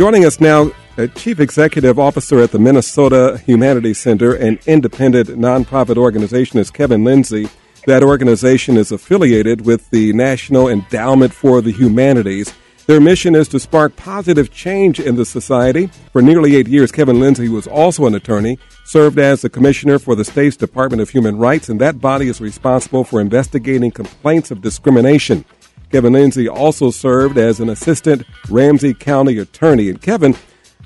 Joining us now, uh, Chief Executive Officer at the Minnesota Humanities Center, an independent nonprofit organization, is Kevin Lindsey. That organization is affiliated with the National Endowment for the Humanities. Their mission is to spark positive change in the society. For nearly eight years, Kevin Lindsey, was also an attorney, served as the commissioner for the state's Department of Human Rights, and that body is responsible for investigating complaints of discrimination. Kevin Lindsey also served as an assistant Ramsey County attorney. And Kevin,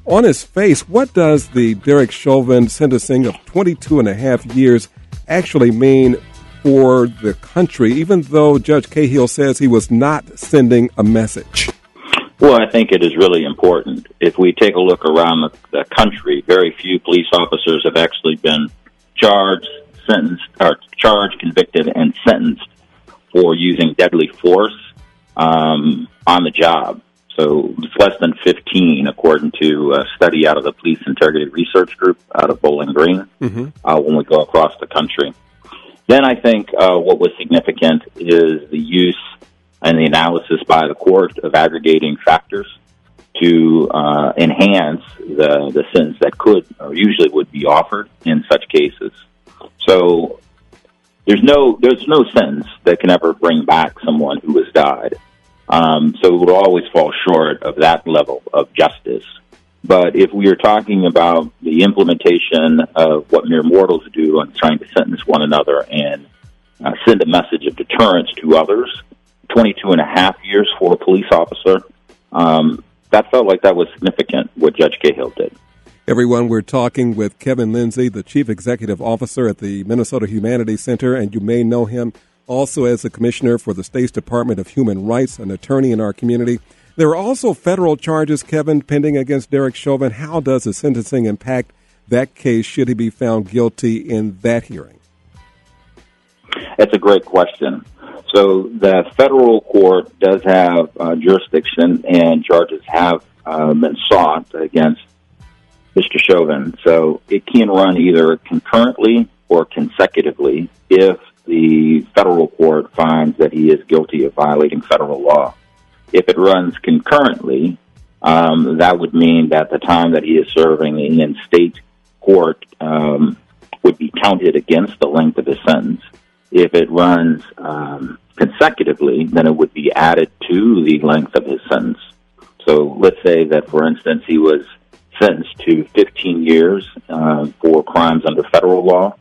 on his face, what does the Derek Chauvin sentencing of 22 and a half years actually mean for the country, even though Judge Cahill says he was not sending a message? Well, I think it is really important. If we take a look around the, country, very few police officers have actually been charged, sentenced, or charged, convicted, and sentenced for using deadly force um, on the job. So it's less than 15, according to a study out of the Police Integrity Research Group out of Bowling Green, mm-hmm. uh, when we go across the country. Then I think uh, what was significant is the use and the analysis by the court of aggravating factors to uh, enhance the, the sentence that could or usually would be offered in such cases. So there's no there's no sentence that can ever bring back someone who has died. Um, so it would always fall short of that level of justice. But if we are talking about the implementation of what mere mortals do on trying to sentence one another and uh, send a message of deterrence to others, 22 and a half years for a police officer. Um, that felt like that was significant, what Judge Cahill did. Everyone, we're talking with Kevin Lindsey, the Chief Executive Officer at the Minnesota Humanities Center, and you may know him also as the Commissioner for the State's Department of Human Rights, an attorney in our community. There are also federal charges, Kevin, pending against Derek Chauvin. How does the sentencing impact that case should he be found guilty in that hearing? It's a great question. So the federal court does have uh, jurisdiction, and charges have uh, been sought against Mr. Chauvin. So it can run either concurrently or consecutively if the federal court finds that he is guilty of violating federal law. If it runs concurrently, um, that would mean that the time that he is serving in state court um, would be counted against the length of his sentence. If it runs um, consecutively, then it would be added to the length of his sentence. So let's say that, for instance, he was sentenced to 15 years uh, for crimes under federal law.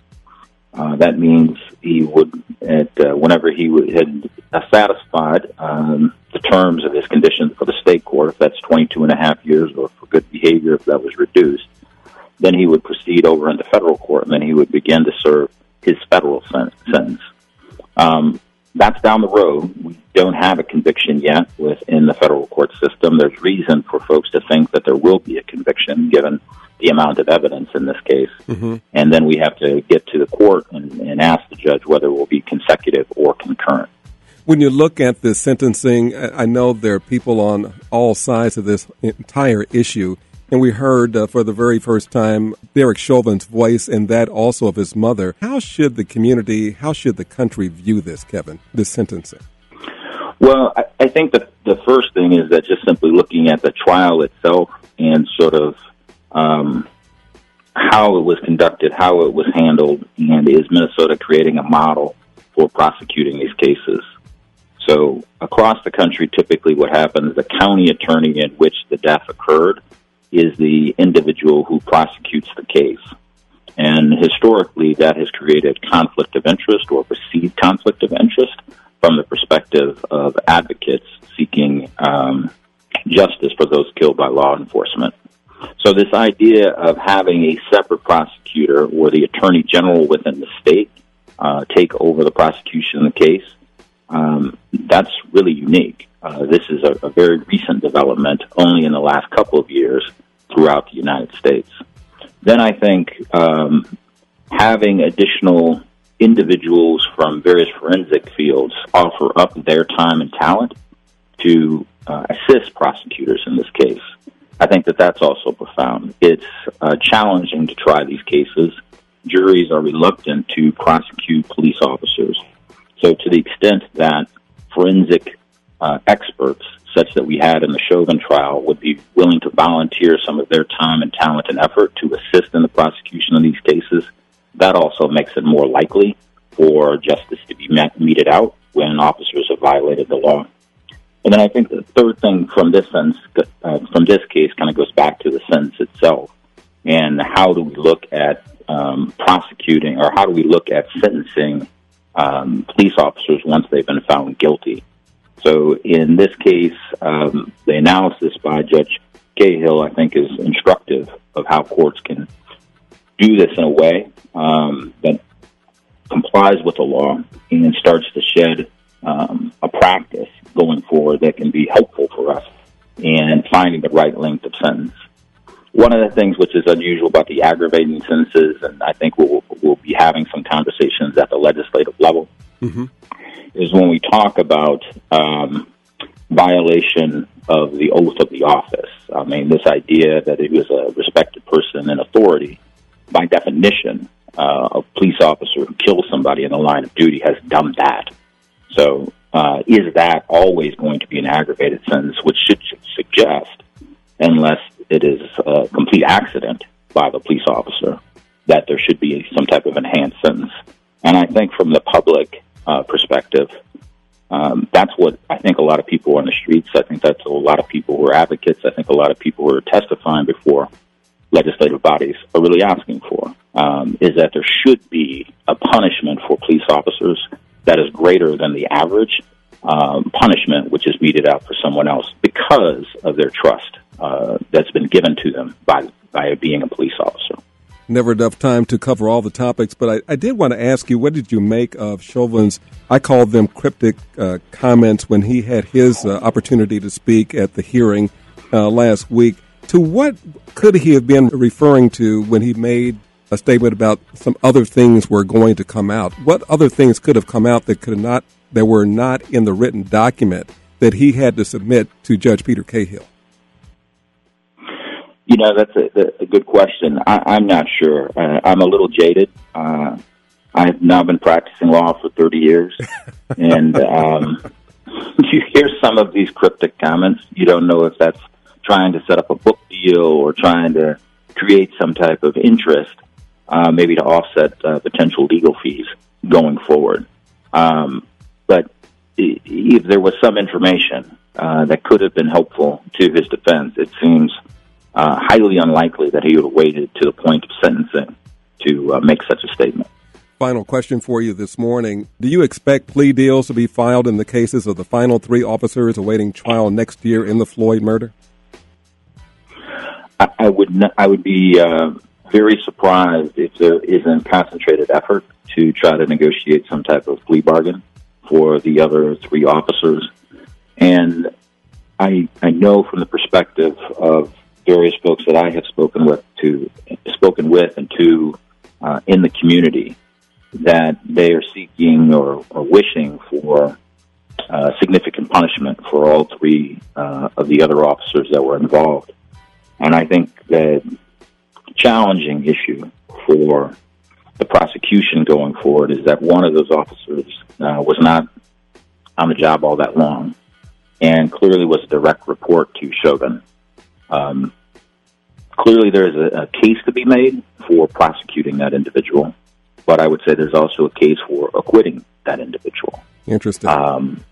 Uh, that means he would, at uh, whenever he would, had satisfied um, the terms of his condition for the state court, if that's 22 and a half years, or for good behavior, if that was reduced, then he would proceed over into federal court, and then he would begin to serve his federal sen- sentence. Um, that's down the road. We don't have a conviction yet within the federal court system. There's reason for folks to think that there will be a conviction given the amount of evidence in this case. Mm-hmm. And then we have to get to the court and, and ask the judge whether it will be consecutive or concurrent. When you look at the sentencing, I know there are people on all sides of this entire issue. And we heard uh, for the very first time Derek Chauvin's voice and that also of his mother. How should the community, how should the country view this, Kevin, this sentencing? Well, I, I think that the first thing is that just simply looking at the trial itself and sort of um, how it was conducted, how it was handled, and is Minnesota creating a model for prosecuting these cases? So across the country, typically what happens, the county attorney in which the death occurred is the individual who prosecutes the case. And historically, that has created conflict of interest or perceived conflict of interest from the perspective of advocates seeking um, justice for those killed by law enforcement. So, this idea of having a separate prosecutor or the attorney general within the state uh, take over the prosecution of the case, um, that's really unique. Uh, this is a, a, very recent development, only in the last couple of years throughout the United States. Then I think um, having additional individuals from various forensic fields offer up their time and talent to uh, assist prosecutors in this case. I think that that's also profound. It's uh, challenging to try these cases. Juries are reluctant to prosecute police officers. So, to the extent that forensic uh, experts, such that we had in the Chauvin trial, would be willing to volunteer some of their time and talent and effort to assist in the prosecution of these cases, that also makes it more likely for justice to be met, meted out when officers have violated the law. And then I think the third thing from this sense, uh, from this case, kind of goes back to the sentence itself, and how do we look at um, prosecuting, or how do we look at sentencing um, police officers once they've been found guilty? So in this case, um, the analysis by Judge Cahill, I think, is instructive of how courts can do this in a way um, that complies with the law and starts to shed um, a practice going forward that can be helpful for us in finding the right length of sentence. One of the things which is unusual about the aggravating sentences, and I think we'll, we'll be having some conversations at the legislative level, mm-hmm. is when we talk about um, violation of the oath of the office. I mean, this idea that he was a respected person in authority, by definition, uh, a police officer who kills somebody in the line of duty has done that. So, uh, is that always going to be an aggravated sentence, which should suggest, unless it is a complete accident by the police officer, that there should be some type of enhanced sentence. And I think from the public uh, perspective, um, that's what I think a lot of people on the streets, I think that's a lot of people who are advocates, I think a lot of people who are testifying before legislative bodies are really asking for, um, is that there should be a punishment for police officers that is greater than the average um, punishment which is meted out for someone else because of their trust uh, that's been given to them by by being a police officer. Never enough time to cover all the topics, but I, I did want to ask you, what did you make of Chauvin's? I called them cryptic uh, comments when he had his uh, opportunity to speak at the hearing uh, last week. To what could he have been referring to when he made a statement about some other things were going to come out. What other things could have come out that could not that were not in the written document that he had to submit to Judge Peter Cahill? You know, that's a, a good question. I, am not sure. Uh, I'm a little jaded. Uh, I've now been practicing law for 30 years, and um, you hear some of these cryptic comments. You don't know if that's trying to set up a book deal or trying to create some type of interest uh, maybe to offset uh, potential legal fees going forward. Um, but if there was some information uh, that could have been helpful to his defense, it seems uh, highly unlikely that he would have waited to the point of sentencing to uh, make such a statement. Final question for you this morning. Do you expect plea deals to be filed in the cases of the final three officers awaiting trial next year in the Floyd murder? I, I would not, I would be uh, very surprised if there isn't concentrated effort to try to negotiate some type of plea bargain for the other three officers. And I I know from the perspective of various folks that I have spoken with to spoken with and to uh, in the community that they are seeking or, or wishing for uh, significant punishment for all three uh, of the other officers that were involved. And I think that challenging issue for the prosecution going forward is that one of those officers uh, was not on the job all that long and clearly was a direct report to Chauvin. Um, clearly, there's a, a case to be made for prosecuting that individual, but I would say there's also a case for acquitting that individual. Interesting. Um,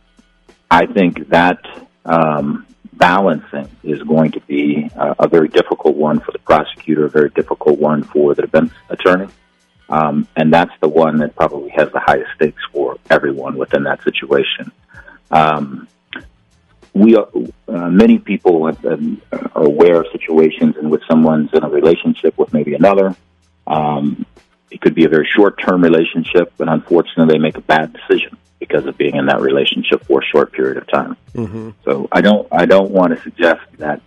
I think that um, balancing is going to be uh, a very difficult one for the prosecutor, a very difficult one for the defense attorney. Um, and that's the one that probably has the highest stakes for everyone within that situation. Um, we are, uh, many people have uh, are aware of situations in which someone's in a relationship with maybe another. Um, it could be a very short-term relationship, but unfortunately, they make a bad decision because of being in that relationship for a short period of time. Mm-hmm. So I don't I don't want to suggest that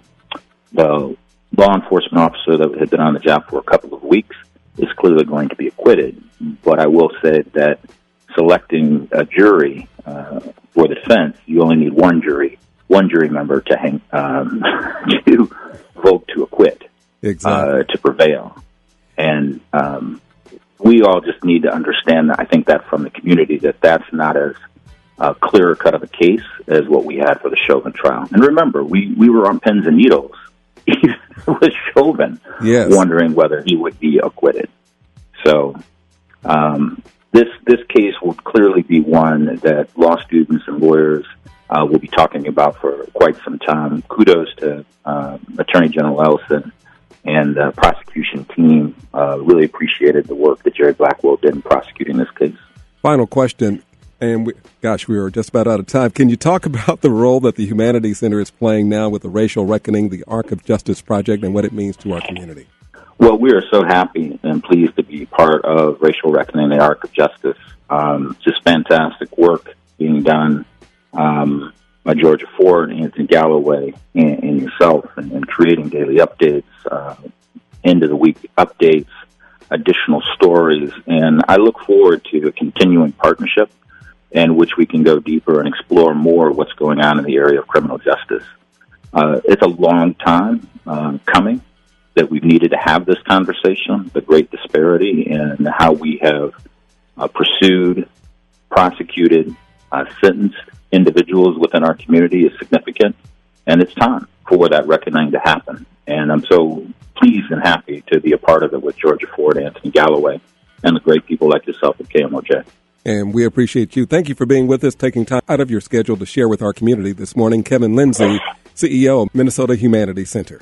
the law enforcement officer that had been on the job for a couple of weeks is clearly going to be acquitted. But I will say that selecting a jury uh, for the defense, you only need one jury, one jury member to hang um, to vote to acquit, exactly. uh, to prevail, and um, we all just need to understand that. I think that from the community that that's not as uh, clearer cut of a case as what we had for the Chauvin trial. And remember, we, we were on pins and needles with Chauvin, yes. wondering whether he would be acquitted. So um, this this case will clearly be one that law students and lawyers uh, will be talking about for quite some time. Kudos to uh, Attorney General Ellison and the prosecution team. Uh, really appreciated the work that Jerry Blackwell did in prosecuting this case. Final question, and we, gosh, we are just about out of time. Can you talk about the role that the Humanities Center is playing now with the Racial Reckoning, the Arc of Justice Project, and what it means to our community? Well, we are so happy and pleased to be part of Racial Reckoning, the Arc of Justice. Um, just fantastic work being done um, by Georgia Fort, Anthony Galloway, and, and yourself, and, and, creating daily updates, uh, end of the week updates, additional stories. And I look forward to a continuing partnership in which we can go deeper and explore more what's going on in the area of criminal justice. Uh, it's a long time uh, coming that we've needed to have this conversation, the great disparity in how we have uh, pursued, prosecuted, uh, sentenced individuals within our community is significant, and it's time for that reckoning to happen. And I'm so pleased and happy to be a part of it with Georgia Fort, Anthony Galloway, and the great people like yourself at KMOJ. And we appreciate you. Thank you for being with us, taking time out of your schedule to share with our community this morning. Kevin Lindsey, CEO of Minnesota Humanities Center.